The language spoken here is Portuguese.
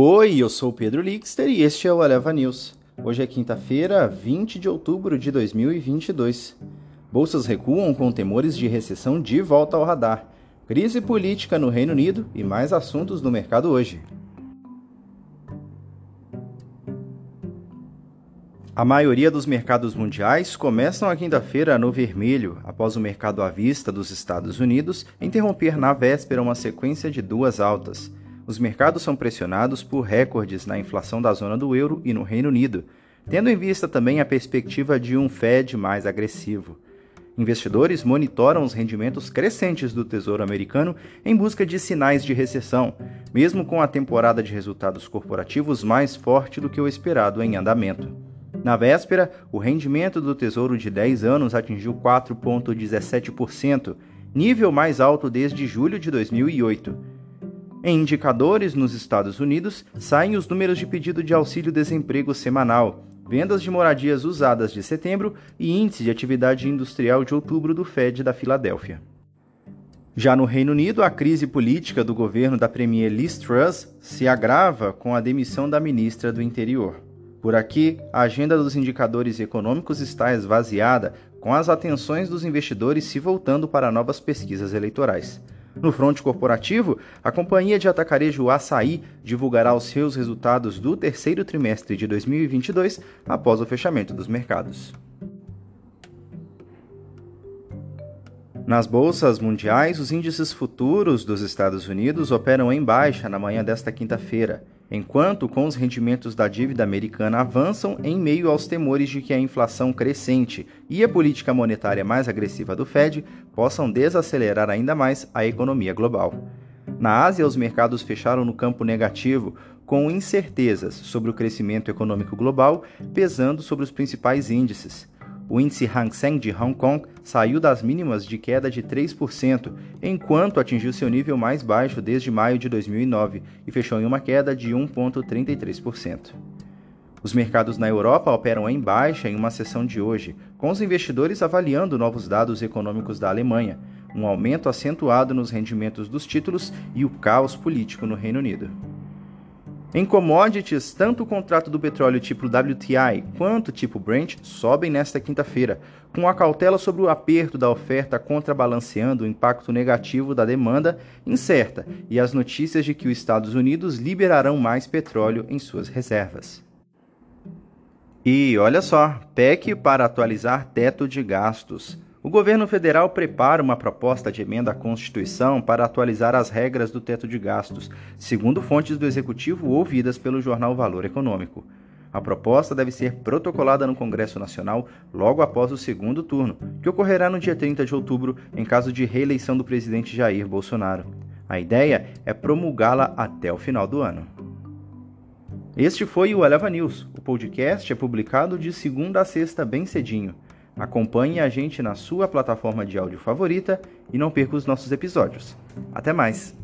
Oi, eu sou o Pedro Lixter e este é o Eleva News. Hoje é quinta-feira, 20 de outubro de 2022. Bolsas recuam com temores de recessão de volta ao radar. Crise política no Reino Unido e mais assuntos no mercado hoje. A maioria dos mercados mundiais começam a quinta-feira no vermelho, após o mercado à vista dos Estados Unidos interromper na véspera uma sequência de duas altas os mercados são pressionados por recordes na inflação da zona do euro e no Reino Unido, tendo em vista também a perspectiva de um Fed mais agressivo. Investidores monitoram os rendimentos crescentes do Tesouro Americano em busca de sinais de recessão, mesmo com a temporada de resultados corporativos mais forte do que o esperado em andamento. Na véspera, o rendimento do Tesouro de 10 anos atingiu 4,17%, nível mais alto desde julho de 2008. Em indicadores nos Estados Unidos, saem os números de pedido de auxílio-desemprego semanal, vendas de moradias usadas de setembro e índice de atividade industrial de outubro do Fed da Filadélfia. Já no Reino Unido, a crise política do governo da Premier Liz Truss se agrava com a demissão da ministra do Interior. Por aqui, a agenda dos indicadores econômicos está esvaziada, com as atenções dos investidores se voltando para novas pesquisas eleitorais. No fronte corporativo, a companhia de atacarejo Açaí divulgará os seus resultados do terceiro trimestre de 2022 após o fechamento dos mercados. Nas bolsas mundiais, os índices futuros dos Estados Unidos operam em baixa na manhã desta quinta-feira enquanto com os rendimentos da dívida americana avançam em meio aos temores de que a inflação crescente e a política monetária mais agressiva do Fed possam desacelerar ainda mais a economia global. Na Ásia, os mercados fecharam no campo negativo, com incertezas sobre o crescimento econômico global pesando sobre os principais índices. O índice Hang Seng de Hong Kong saiu das mínimas de queda de 3%, enquanto atingiu seu nível mais baixo desde maio de 2009 e fechou em uma queda de 1,33%. Os mercados na Europa operam em baixa em uma sessão de hoje, com os investidores avaliando novos dados econômicos da Alemanha, um aumento acentuado nos rendimentos dos títulos e o caos político no Reino Unido. Em commodities, tanto o contrato do petróleo tipo WTI quanto tipo Brent sobem nesta quinta-feira, com a cautela sobre o aperto da oferta contrabalanceando o impacto negativo da demanda incerta e as notícias de que os Estados Unidos liberarão mais petróleo em suas reservas. E olha só, PEC para atualizar teto de gastos. O governo federal prepara uma proposta de emenda à Constituição para atualizar as regras do teto de gastos, segundo fontes do executivo ouvidas pelo jornal Valor Econômico. A proposta deve ser protocolada no Congresso Nacional logo após o segundo turno, que ocorrerá no dia 30 de outubro, em caso de reeleição do presidente Jair Bolsonaro. A ideia é promulgá-la até o final do ano. Este foi o Eleva News. O podcast é publicado de segunda a sexta bem cedinho. Acompanhe a gente na sua plataforma de áudio favorita e não perca os nossos episódios. Até mais!